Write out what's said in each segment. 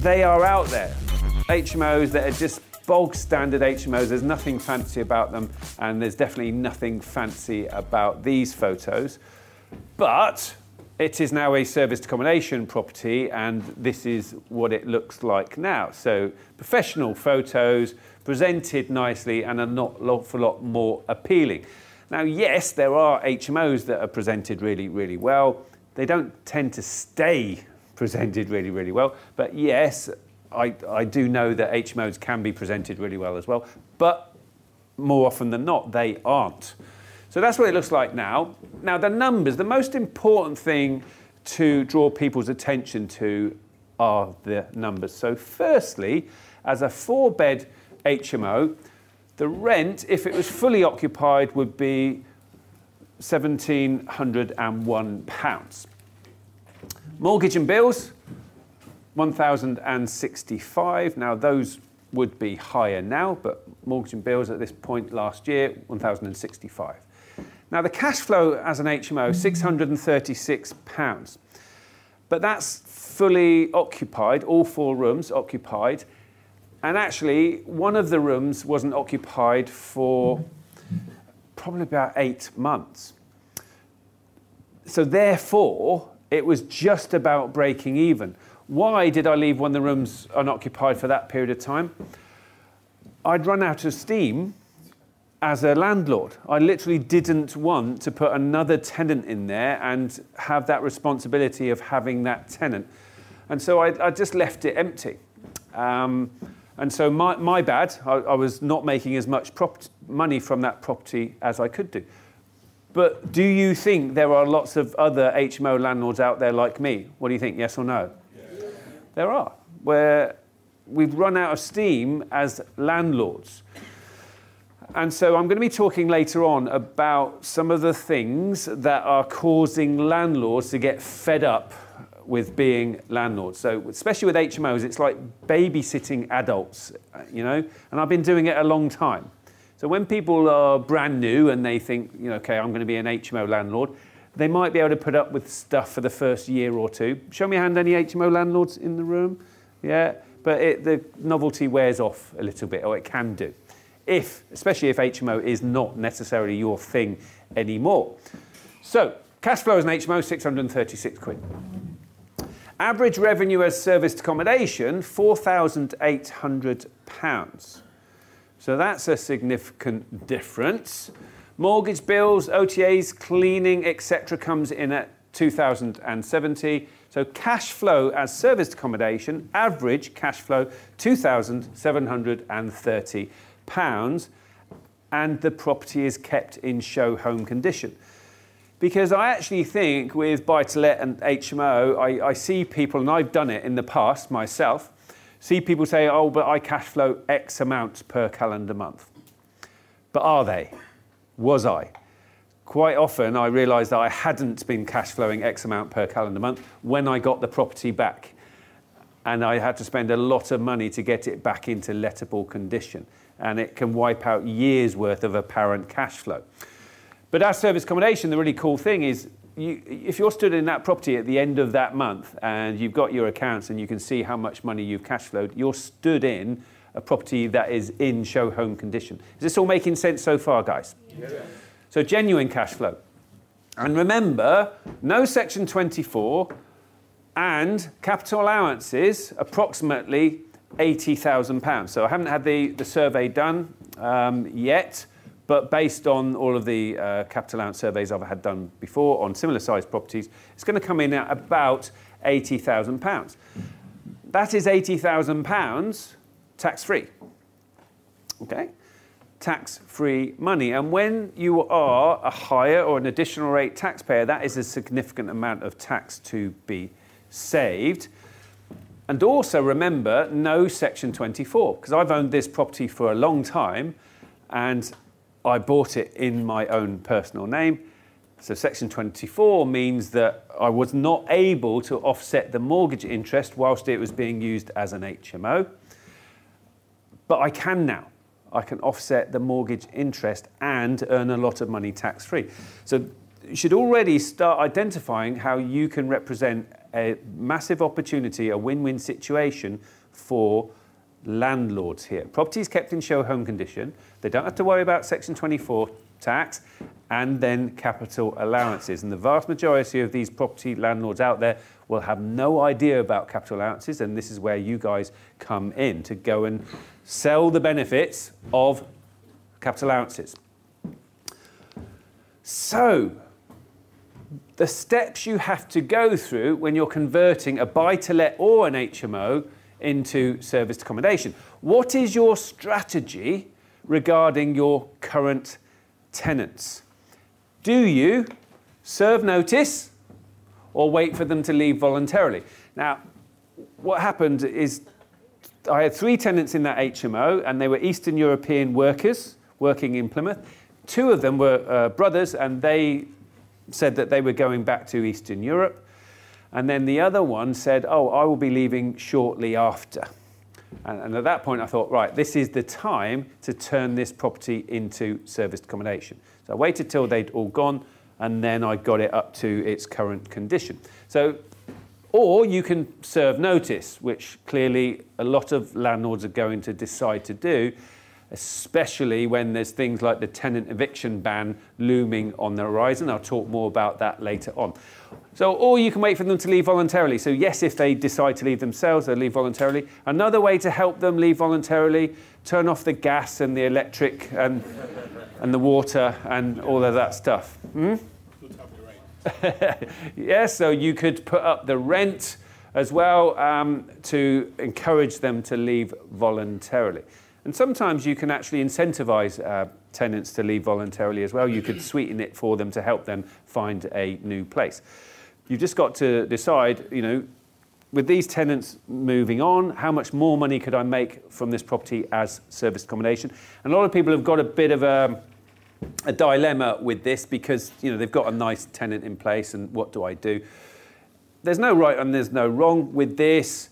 they are out there. HMOs that are just bog standard HMOs. There's nothing fancy about them, and there's definitely nothing fancy about these photos. But it is now a serviced accommodation property, and this is what it looks like now. So, professional photos presented nicely and are not an awful lot more appealing. Now, yes, there are HMOs that are presented really, really well. They don't tend to stay presented really, really well. But yes, I, I do know that HMOs can be presented really well as well, but more often than not, they aren't. So that's what it looks like now. Now, the numbers, the most important thing to draw people's attention to are the numbers. So, firstly, as a four bed HMO, the rent, if it was fully occupied, would be £1,701. Mortgage and bills, 1,065. Now, those would be higher now, but mortgage and bills at this point last year, 1,065. Now, the cash flow as an HMO, 636 pounds. But that's fully occupied, all four rooms occupied. And actually, one of the rooms wasn't occupied for probably about eight months. So, therefore, it was just about breaking even. Why did I leave one of the rooms unoccupied for that period of time? I'd run out of steam as a landlord. I literally didn't want to put another tenant in there and have that responsibility of having that tenant. And so I, I just left it empty. Um, and so my, my bad, I, I, was not making as much money from that property as I could do. But do you think there are lots of other HMO landlords out there like me? What do you think, yes or no? Yes. There are, where we've run out of steam as landlords. And so I'm going to be talking later on about some of the things that are causing landlords to get fed up with being landlords. So, especially with HMOs, it's like babysitting adults, you know, and I've been doing it a long time. So when people are brand new and they think, you know, okay, I'm going to be an HMO landlord, they might be able to put up with stuff for the first year or two. Show me a hand, any HMO landlords in the room? Yeah, but it, the novelty wears off a little bit, or it can do. If, especially if HMO is not necessarily your thing anymore. So, cash flow as an HMO, 636 quid. Average revenue as serviced accommodation, £4,800. So that's a significant difference. Mortgage bills, OTAs, cleaning, etc., comes in at 2,070. So cash flow as serviced accommodation, average cash flow, 2,730 pounds, and the property is kept in show home condition. Because I actually think with buy to let and HMO, I, I see people, and I've done it in the past myself, see people say, oh, but I cash flow X amounts per calendar month. But are they? Was I? Quite often, I realised that I hadn't been cash flowing X amount per calendar month when I got the property back. And I had to spend a lot of money to get it back into lettable condition. And it can wipe out years' worth of apparent cash flow. But as service accommodation, the really cool thing is you, if you're stood in that property at the end of that month and you've got your accounts and you can see how much money you've cash flowed, you're stood in a property that is in show home condition. Is this all making sense so far, guys? Yeah. So, genuine cash flow. And remember, no Section 24 and capital allowances approximately £80,000. So, I haven't had the, the survey done um, yet. But based on all of the uh, capital allowance surveys I've had done before on similar sized properties, it's going to come in at about £80,000. That is £80,000 tax free. Okay? Tax free money. And when you are a higher or an additional rate taxpayer, that is a significant amount of tax to be saved. And also remember, no Section 24, because I've owned this property for a long time and I bought it in my own personal name. So Section 24 means that I was not able to offset the mortgage interest whilst it was being used as an HMO. But I can now. I can offset the mortgage interest and earn a lot of money tax free. So you should already start identifying how you can represent a massive opportunity, a win win situation for landlords here. Properties kept in show home condition, they don't have to worry about Section 24 tax and then capital allowances. And the vast majority of these property landlords out there will have no idea about capital allowances, and this is where you guys come in to go and sell the benefits of capital allowances. So, the steps you have to go through when you're converting a buy to let or an HMO into serviced accommodation. What is your strategy regarding your current tenants? Do you serve notice or wait for them to leave voluntarily? Now, what happened is I had three tenants in that HMO, and they were Eastern European workers working in Plymouth. Two of them were uh, brothers, and they said that they were going back to Eastern Europe. And then the other one said, Oh, I will be leaving shortly after. And, and, at that point, I thought, right, this is the time to turn this property into serviced accommodation. So I waited till they'd all gone, and then I got it up to its current condition. So, or you can serve notice, which clearly a lot of landlords are going to decide to do especially when there's things like the tenant eviction ban looming on the horizon. I'll talk more about that later on. So, or you can wait for them to leave voluntarily. So, yes, if they decide to leave themselves, they'll leave voluntarily. Another way to help them leave voluntarily, turn off the gas and the electric and, and the water and all of that stuff. Hmm? yes, so you could put up the rent as well um, to encourage them to leave voluntarily. And sometimes you can actually incentivize uh, tenants to leave voluntarily as well. You could sweeten it for them to help them find a new place. You've just got to decide, you know, with these tenants moving on, how much more money could I make from this property as service accommodation? And a lot of people have got a bit of a, a dilemma with this because, you know, they've got a nice tenant in place and what do I do? There's no right and there's no wrong with this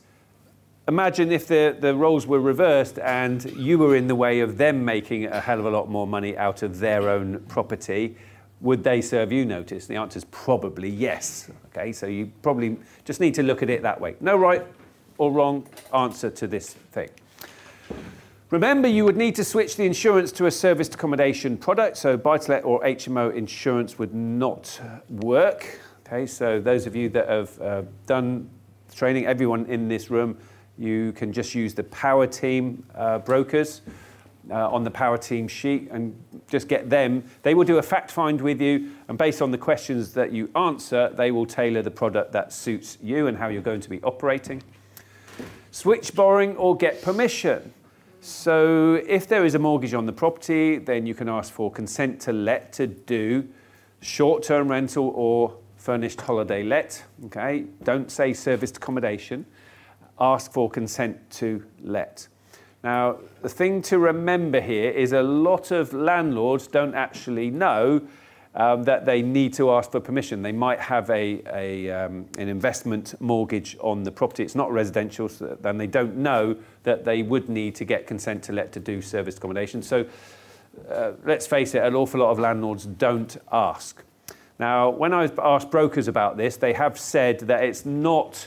imagine if the, the roles were reversed and you were in the way of them making a hell of a lot more money out of their own property. Would they serve you notice? The answer is probably yes. Okay, so you probably just need to look at it that way. No right or wrong answer to this thing. Remember, you would need to switch the insurance to a serviced accommodation product, so buy to let or HMO insurance would not work. Okay, so those of you that have uh, done training, everyone in this room you can just use the Power Team uh, brokers uh, on the Power Team sheet and just get them. They will do a fact find with you, and based on the questions that you answer, they will tailor the product that suits you and how you're going to be operating. Switch borrowing or get permission. So, if there is a mortgage on the property, then you can ask for consent to let to do short term rental or furnished holiday let. Okay, don't say serviced accommodation ask for consent to let. Now, the thing to remember here is a lot of landlords don't actually know um, that they need to ask for permission. They might have a, a um, an investment mortgage on the property. It's not residential, so then they don't know that they would need to get consent to let to do service accommodation. So uh, let's face it, an awful lot of landlords don't ask. Now, when I've asked brokers about this, they have said that it's not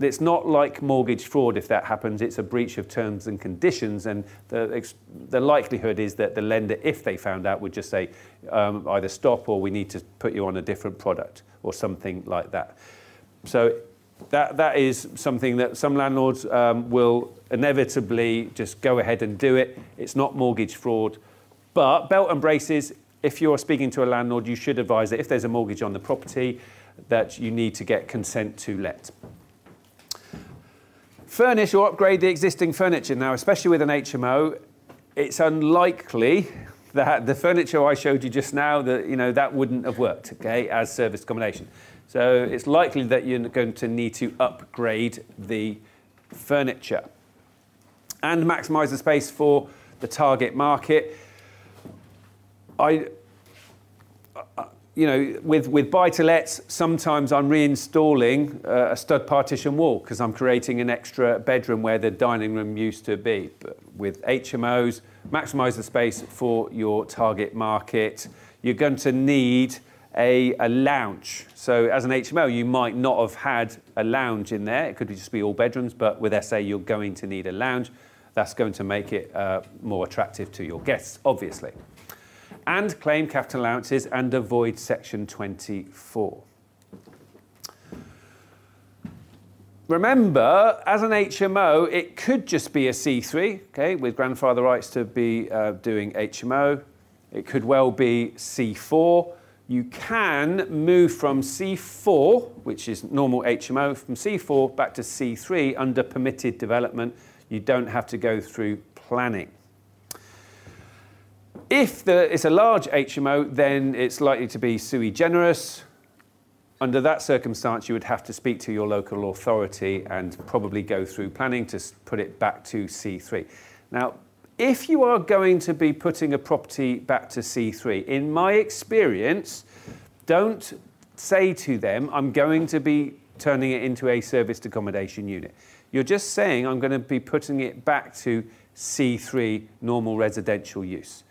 it's not like mortgage fraud if that happens. It's a breach of terms and conditions, and the, the likelihood is that the lender, if they found out, would just say um, either stop or we need to put you on a different product or something like that. So that, that is something that some landlords um, will inevitably just go ahead and do it. It's not mortgage fraud. But belt and braces, if you're speaking to a landlord, you should advise that if there's a mortgage on the property, that you need to get consent to let. Furnish or upgrade the existing furniture. Now, especially with an HMO, it's unlikely that the furniture I showed you just now, that you know that wouldn't have worked, okay, as service accommodation. So it's likely that you're going to need to upgrade the furniture and maximize the space for the target market. I, you know, with, with buy to lets, sometimes I'm reinstalling uh, a stud partition wall because I'm creating an extra bedroom where the dining room used to be. But with HMOs, maximize the space for your target market. You're going to need a, a lounge. So, as an HMO, you might not have had a lounge in there. It could just be all bedrooms, but with SA, you're going to need a lounge. That's going to make it uh, more attractive to your guests, obviously. And claim capital allowances and avoid Section 24. Remember, as an HMO, it could just be a C3, okay, with grandfather rights to be uh, doing HMO. It could well be C4. You can move from C4, which is normal HMO, from C4 back to C3 under permitted development you don't have to go through planning. If the, it's a large HMO, then it's likely to be sui generis. Under that circumstance, you would have to speak to your local authority and probably go through planning to put it back to C3. Now, if you are going to be putting a property back to C3, in my experience, don't say to them, I'm going to be turning it into a serviced accommodation unit. You're just saying I'm going to be putting it back to C3 normal residential use.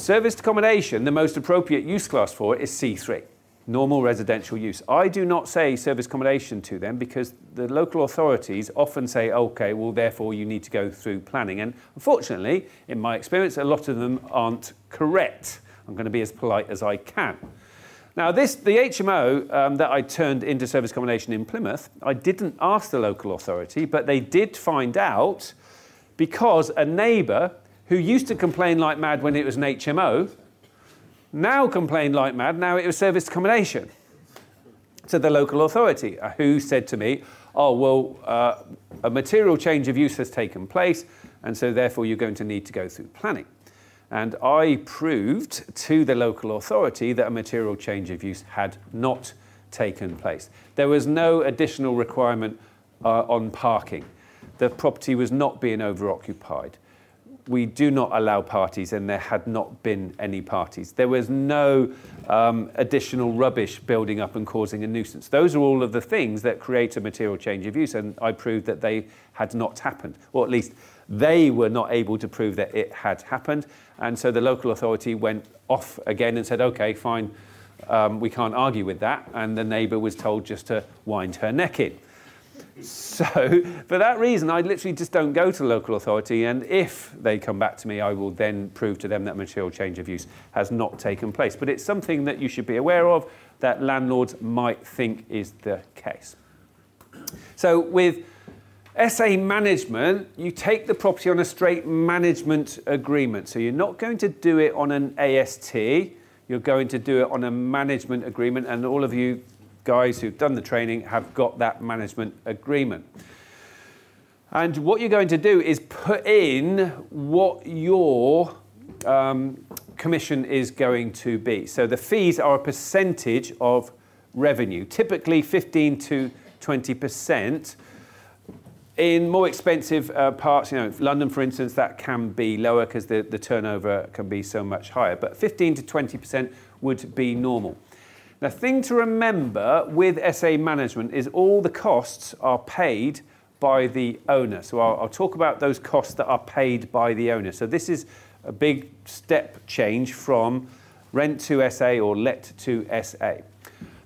Serviced accommodation, the most appropriate use class for it is C3, normal residential use. I do not say service accommodation to them because the local authorities often say, okay, well, therefore you need to go through planning. And unfortunately, in my experience, a lot of them aren't correct. I'm going to be as polite as I can. Now, this, the HMO um, that I turned into service accommodation in Plymouth, I didn't ask the local authority, but they did find out because a neighbour who used to complain like mad when it was an HMO now complained like mad, now it was service accommodation to the local authority, uh, who said to me, Oh, well, uh, a material change of use has taken place, and so therefore you're going to need to go through planning. And I proved to the local authority that a material change of use had not taken place. There was no additional requirement uh, on parking. The property was not being overoccupied. We do not allow parties, and there had not been any parties. There was no um, additional rubbish building up and causing a nuisance. Those are all of the things that create a material change of use, and I proved that they had not happened, or at least they were not able to prove that it had happened. And so the local authority went off again and said, okay, fine, um, we can't argue with that. And the neighbour was told just to wind her neck in. So, for that reason, I literally just don't go to the local authority. And if they come back to me, I will then prove to them that material change of use has not taken place. But it's something that you should be aware of that landlords might think is the case. So, with SA management, you take the property on a straight management agreement. So you're not going to do it on an AST, you're going to do it on a management agreement, and all of you guys who've done the training have got that management agreement. And what you're going to do is put in what your um, commission is going to be. So the fees are a percentage of revenue, typically 15 to 20 percent in more expensive uh, parts, you know, London, for instance, that can be lower because the, the turnover can be so much higher. But 15 to 20% would be normal. The thing to remember with SA management is all the costs are paid by the owner. So I'll, I'll talk about those costs that are paid by the owner. So this is a big step change from rent to SA or let to SA.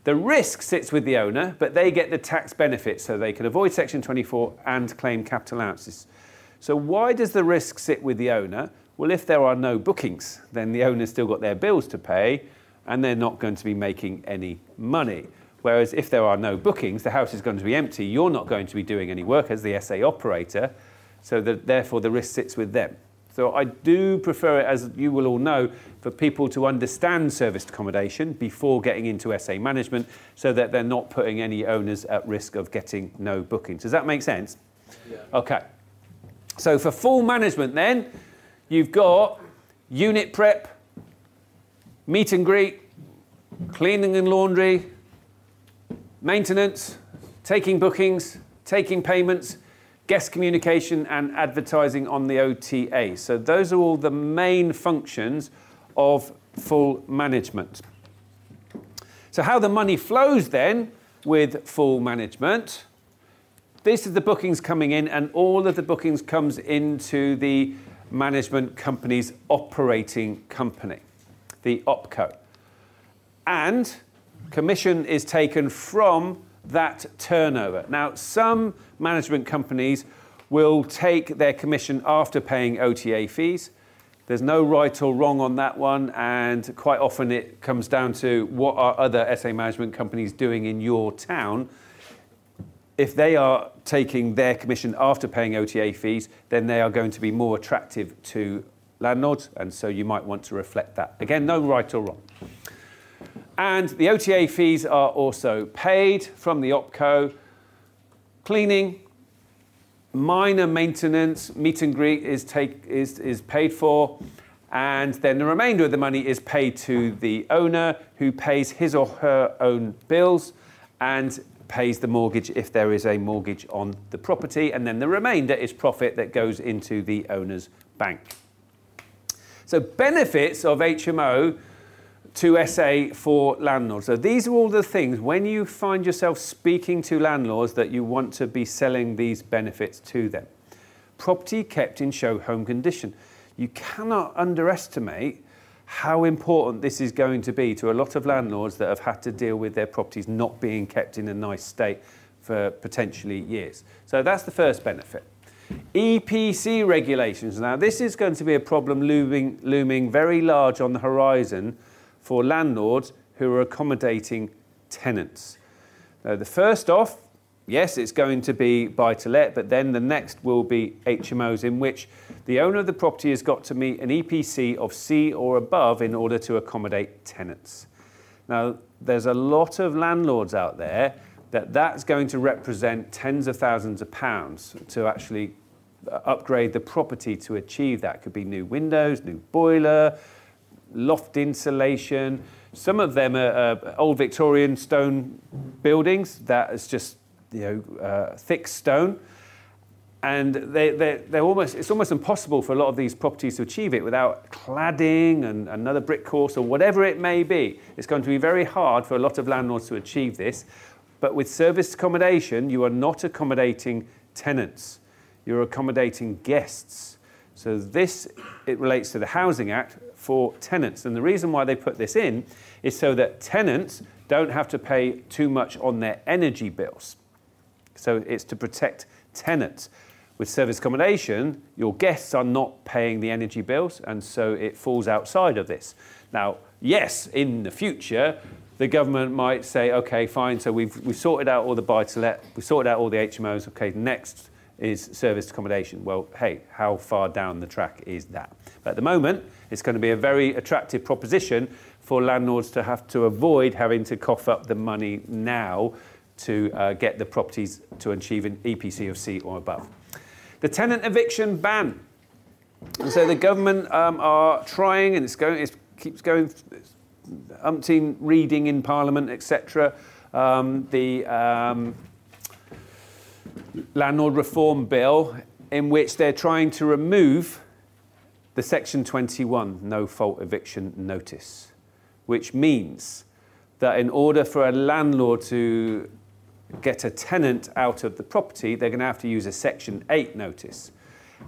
The risk sits with the owner, but they get the tax benefit, so they can avoid Section 24 and claim capital allowances. So, why does the risk sit with the owner? Well, if there are no bookings, then the owner's still got their bills to pay and they're not going to be making any money. Whereas if there are no bookings, the house is going to be empty, you're not going to be doing any work as the SA operator, so that therefore the risk sits with them. So I do prefer it, as you will all know, for people to understand serviced accommodation before getting into SA management so that they're not putting any owners at risk of getting no bookings. Does that make sense? Yeah. Okay. So for full management then, you've got unit prep, meet and greet, cleaning and laundry, maintenance, taking bookings, taking payments, guest communication, and advertising on the OTA. So those are all the main functions of full management. So, how the money flows then with full management. This is the bookings coming in, and all of the bookings comes into the management company's operating company, the OPCO. And commission is taken from that turnover. Now, some management companies will take their commission after paying OTA fees. There's no right or wrong on that one, and quite often it comes down to what are other SA management companies doing in your town. If they are taking their commission after paying OTA fees, then they are going to be more attractive to landlords, and so you might want to reflect that. Again, no right or wrong. And the OTA fees are also paid from the OPCO. Cleaning, minor maintenance, meet and greet is, take, is, is paid for. And then the remainder of the money is paid to the owner who pays his or her own bills and pays the mortgage if there is a mortgage on the property. And then the remainder is profit that goes into the owner's bank. So, benefits of HMO to SA for landlords. So these are all the things when you find yourself speaking to landlords that you want to be selling these benefits to them. Property kept in show home condition. You cannot underestimate how important this is going to be to a lot of landlords that have had to deal with their properties not being kept in a nice state for potentially years. So that's the first benefit. EPC regulations. Now, this is going to be a problem looming, looming very large on the horizon for landlords who are accommodating tenants. Now, the first off, yes, it's going to be buy to let, but then the next will be HMOs in which the owner of the property has got to meet an EPC of C or above in order to accommodate tenants. Now, there's a lot of landlords out there that that's going to represent tens of thousands of pounds to actually uh, upgrade the property to achieve that. Could be new windows, new boiler, loft insulation. Some of them are uh, old Victorian stone buildings that is just you know uh, thick stone, and they, they, they're almost it's almost impossible for a lot of these properties to achieve it without cladding and another brick course or whatever it may be. It's going to be very hard for a lot of landlords to achieve this. But with service accommodation, you are not accommodating tenants, you're accommodating guests. So this it relates to the Housing Act, for tenants. And the reason why they put this in is so that tenants don't have to pay too much on their energy bills. So it's to protect tenants. With service accommodation, your guests are not paying the energy bills, and so it falls outside of this. Now, yes, in the future, the government might say, okay, fine, so we've, we've sorted out all the buy to let, we've sorted out all the HMOs, okay, next is serviced accommodation. Well, hey, how far down the track is that? But at the moment, it's going to be a very attractive proposition for landlords to have to avoid having to cough up the money now to uh, get the properties to achieve an EPC of C or above. The tenant eviction ban. And so the government um, are trying, and it's going, it keeps going, umpteen reading in Parliament, etc. Um, the um, landlord reform bill, in which they're trying to remove the Section 21 no fault eviction notice, which means that in order for a landlord to get a tenant out of the property, they're going to have to use a Section 8 notice.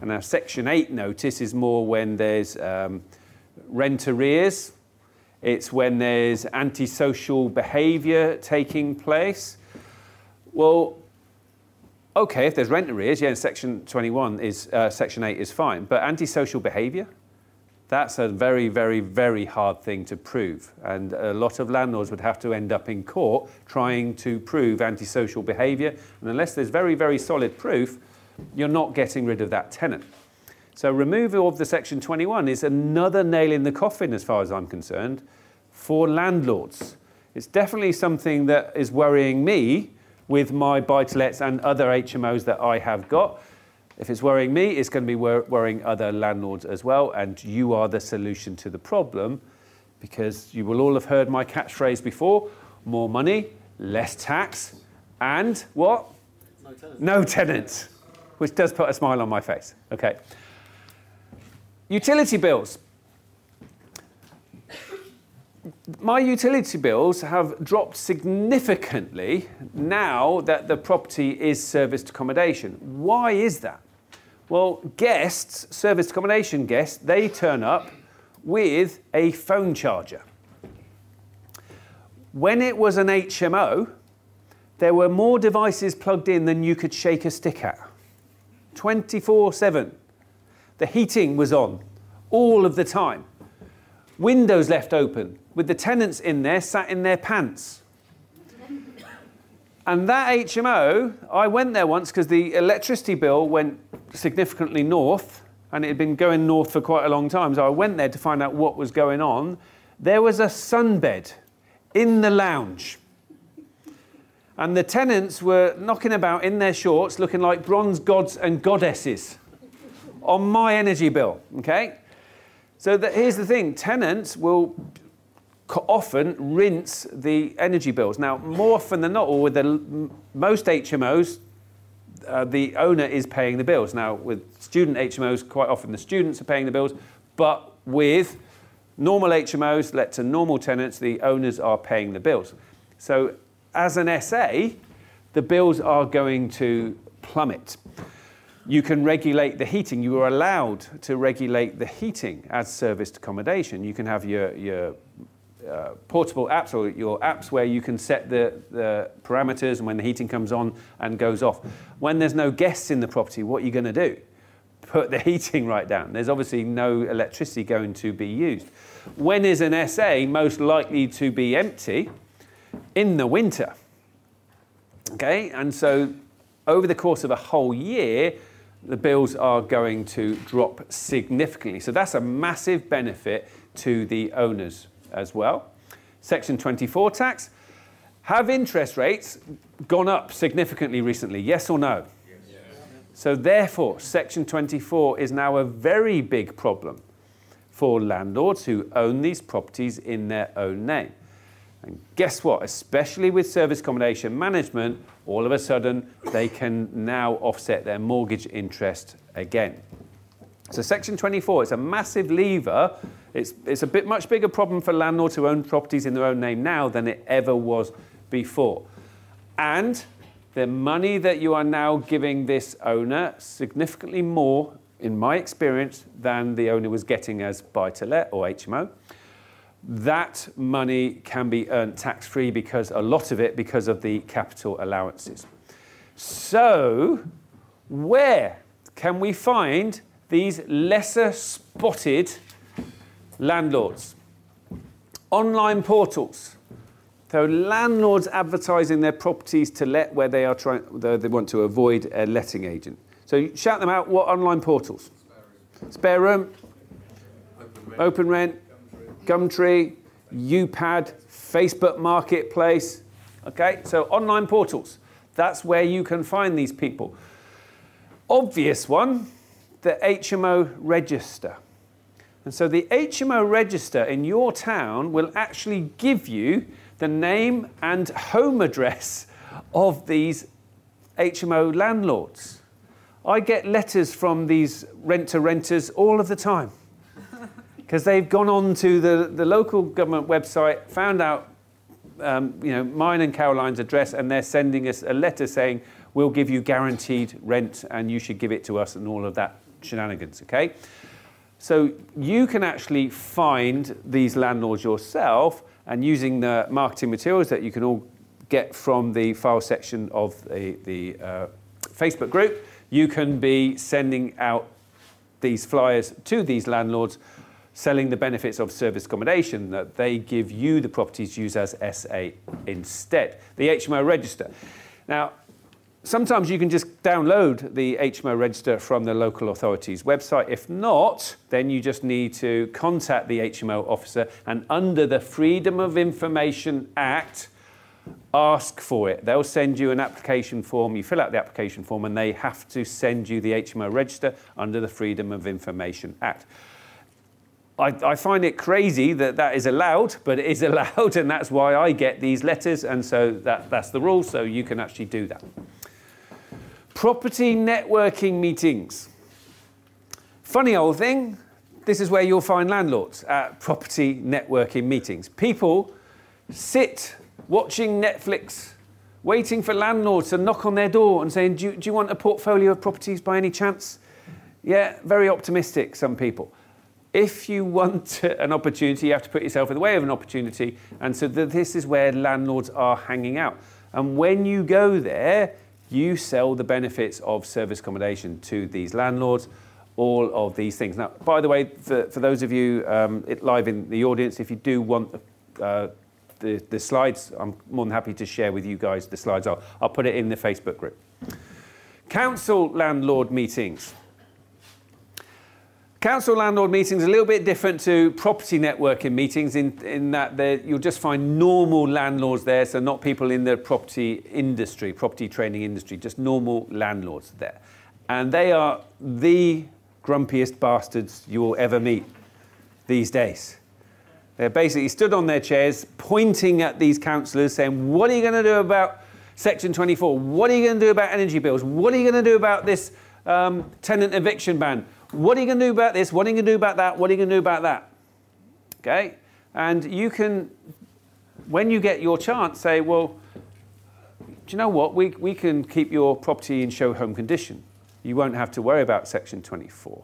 And a Section 8 notice is more when there's um, rent arrears, it's when there's antisocial behaviour taking place. Well, okay, if there's rent arrears, yeah, section 21 is, uh, section 8 is fine. But antisocial behaviour, that's a very, very, very hard thing to prove. And a lot of landlords would have to end up in court trying to prove antisocial behaviour. And unless there's very, very solid proof, you're not getting rid of that tenant. So removal of the section 21 is another nail in the coffin as far as I'm concerned for landlords. It's definitely something that is worrying me with my buy to lets and other HMOs that I have got. If it's worrying me, it's going to be wor- worrying other landlords as well, and you are the solution to the problem because you will all have heard my catchphrase before more money less tax, and what? No tenants. No tenants, which does put a smile on my face. Okay. Utility bills. My utility bills have dropped significantly now that the property is serviced accommodation. Why is that? Well, guests, serviced accommodation guests, they turn up with a phone charger. When it was an HMO, there were more devices plugged in than you could shake a stick at. 24 7. The heating was on all of the time. Windows left open, with the tenants in there sat in their pants. And that HMO, I went there once because the electricity bill went significantly north and it had been going north for quite a long time. So I went there to find out what was going on. There was a sunbed in the lounge. And the tenants were knocking about in their shorts looking like bronze gods and goddesses on my energy bill. Okay? So that, here's the thing tenants will often rinse the energy bills. Now, more often than not, or with the, most HMOs, uh, the owner is paying the bills. Now, with student HMOs, quite often the students are paying the bills, but with normal HMOs let to normal tenants, the owners are paying the bills. So, as an SA, the bills are going to plummet. You can regulate the heating. You are allowed to regulate the heating as serviced accommodation. You can have your, your uh, portable apps or your apps where you can set the, the parameters and when the heating comes on and goes off. When there's no guests in the property, what are you going to do? Put the heating right down. There's obviously no electricity going to be used. When is an SA most likely to be empty? In the winter. Okay, and so over the course of a whole year, the bills are going to drop significantly. So that's a massive benefit to the owners as well. Section 24 tax. Have interest rates gone up significantly recently? Yes or no? Yes. So, therefore, Section 24 is now a very big problem for landlords who own these properties in their own name. And guess what? Especially with service accommodation management, all of a sudden they can now offset their mortgage interest again. So, Section 24 is a massive lever. It's, it's a bit much bigger problem for landlords who own properties in their own name now than it ever was before. And the money that you are now giving this owner significantly more, in my experience, than the owner was getting as buy to let or HMO. That money can be earned tax free because a lot of it because of the capital allowances. So, where can we find these lesser spotted landlords? Online portals. So landlords advertising their properties to let where they are trying, they want to avoid a letting agent. So shout them out. What online portals? Spare room, Open Rent, Gumtree, UPAD, Facebook Marketplace. Okay, so online portals. That's where you can find these people. Obvious one, the HMO register. And so the HMO register in your town will actually give you the name and home address of these HMO landlords. I get letters from these rent to renters all of the time because they've gone on to the, the local government website, found out um, you know, mine and Caroline's address, and they're sending us a letter saying, we'll give you guaranteed rent and you should give it to us and all of that shenanigans, okay? So you can actually find these landlords yourself and using the marketing materials that you can all get from the file section of the, the uh, Facebook group, you can be sending out these flyers to these landlords selling the benefits of service accommodation that they give you the properties used as SA instead. The HMO register. Now, sometimes you can just download the HMO register from the local authority's website. If not, then you just need to contact the HMO officer and under the Freedom of Information Act, ask for it. They'll send you an application form. You fill out the application form and they have to send you the HMO register under the Freedom of Information Act. I, I, find it crazy that that is allowed, but it is allowed, and that's why I get these letters, and so that, that's the rule, so you can actually do that. Property networking meetings. Funny old thing, this is where you'll find landlords at property networking meetings. People sit watching Netflix, waiting for landlords to knock on their door and saying, do you, do you want a portfolio of properties by any chance? Yeah, very optimistic, some people. If you want an opportunity, you have to put yourself in the way of an opportunity. And so this is where landlords are hanging out. And when you go there, you sell the benefits of service accommodation to these landlords all of these things. Now, by the way, for, for those of you um, live in the audience, if you do want uh, the, the slides, I'm more than happy to share with you guys the slides. I'll, I'll put it in the Facebook group. Council landlord meetings. Council landlord meetings are a little bit different to property networking meetings in, in that you'll just find normal landlords there, so not people in the property industry, property training industry, just normal landlords there. And they are the grumpiest bastards you will ever meet these days. They're basically stood on their chairs, pointing at these councillors, saying, What are you going to do about Section 24? What are you going to do about energy bills? What are you going to do about this um, tenant eviction ban? What are you going to do about this? What are you going to do about that? What are you going to do about that? Okay? And you can, when you get your chance, say, Well, do you know what? We, we can keep your property in show home condition you won't have to worry about Section 24.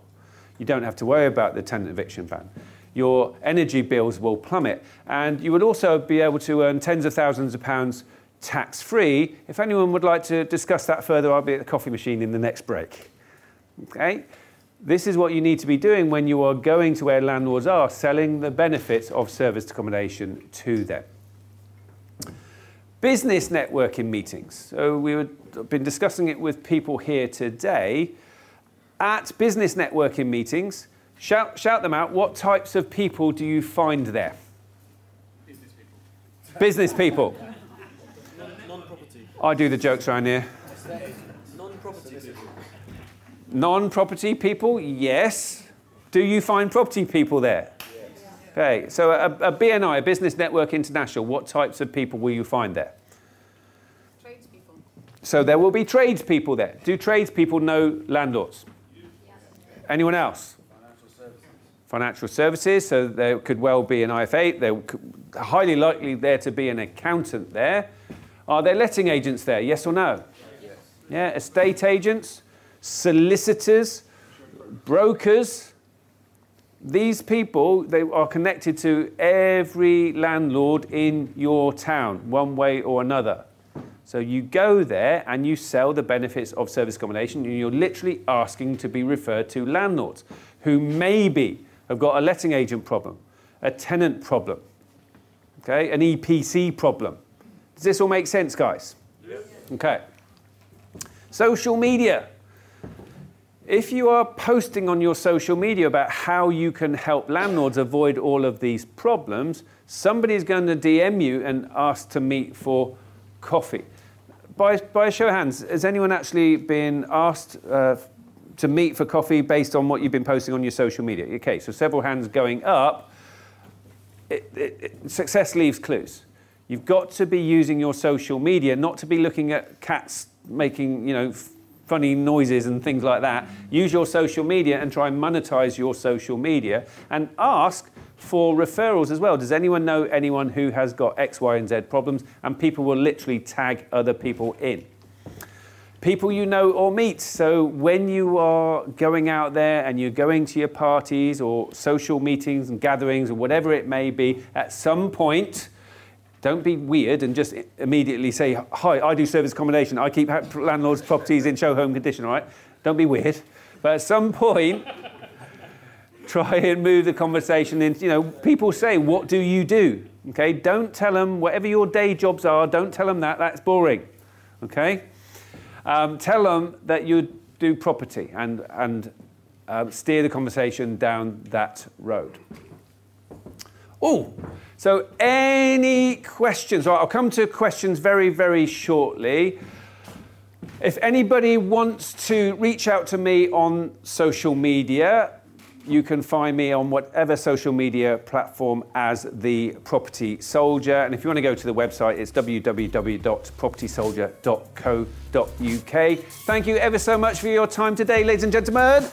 You don't have to worry about the tenant eviction ban. Your energy bills will plummet. And you would also be able to earn tens of thousands of pounds tax free. If anyone would like to discuss that further, I'll be at the coffee machine in the next break. Okay? This is what you need to be doing when you are going to where landlords are, selling the benefits of serviced accommodation to them. Business networking meetings. So we've been discussing it with people here today. At business networking meetings, shout, shout them out. What types of people do you find there? Business people. Business people. Non-property. I do the jokes around here. Non-property people. Non-property people, yes. Do you find property people there? Yes. Okay, so a, a BNI, a Business Network International, what types of people will you find there? Tradespeople. So there will be tradespeople there. Do tradespeople know landlords? Yes. Anyone else? Financial services. Financial services, so there could well be an IFA. There highly likely there to be an accountant there. Are there letting agents there? Yes or no? Yes. Yeah, estate agents, solicitors, brokers these people they are connected to every landlord in your town one way or another. So you go there and you sell the benefits of service accommodation and you're literally asking to be referred to landlords who maybe have got a letting agent problem a tenant problem okay an epc problem. Does this all make sense guys? Yes. okay. Social media if you are posting on your social media about how you can help landlords avoid all of these problems, somebody is going to DM you and ask to meet for coffee. By, by show of hands, has anyone actually been asked uh, to meet for coffee based on what you've been posting on your social media? Okay, so several hands going up. It, it, it, success leaves clues. You've got to be using your social media, not to be looking at cats making, you know, funny noises and things like that. Use your social media and try and monetize your social media and ask for referrals as well. Does anyone know anyone who has got X, Y, and Z problems? And people will literally tag other people in. People you know or meet. So when you are going out there and you're going to your parties or social meetings and gatherings or whatever it may be, at some point, don't be weird and just immediately say, Hi, I do service accommodation. I keep landlords' properties in show home condition, all right? Don't be weird. But at some point, try and move the conversation into, you know, people say, What do you do? Okay, don't tell them whatever your day jobs are, don't tell them that, that's boring. Okay? Um, tell them that you do property and, and um, steer the conversation down that road. Oh, so, any questions? I'll come to questions very, very shortly. If anybody wants to reach out to me on social media, you can find me on whatever social media platform as the Property Soldier. And if you want to go to the website, it's www.propertysoldier.co.uk. Thank you ever so much for your time today, ladies and gentlemen.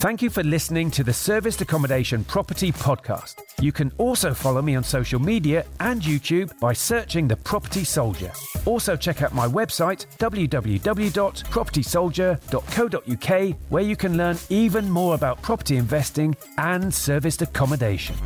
Thank you for listening to the Serviced Accommodation Property Podcast. You can also follow me on social media and YouTube by searching The Property Soldier. Also, check out my website, www.propertysoldier.co.uk, where you can learn even more about property investing and serviced accommodation.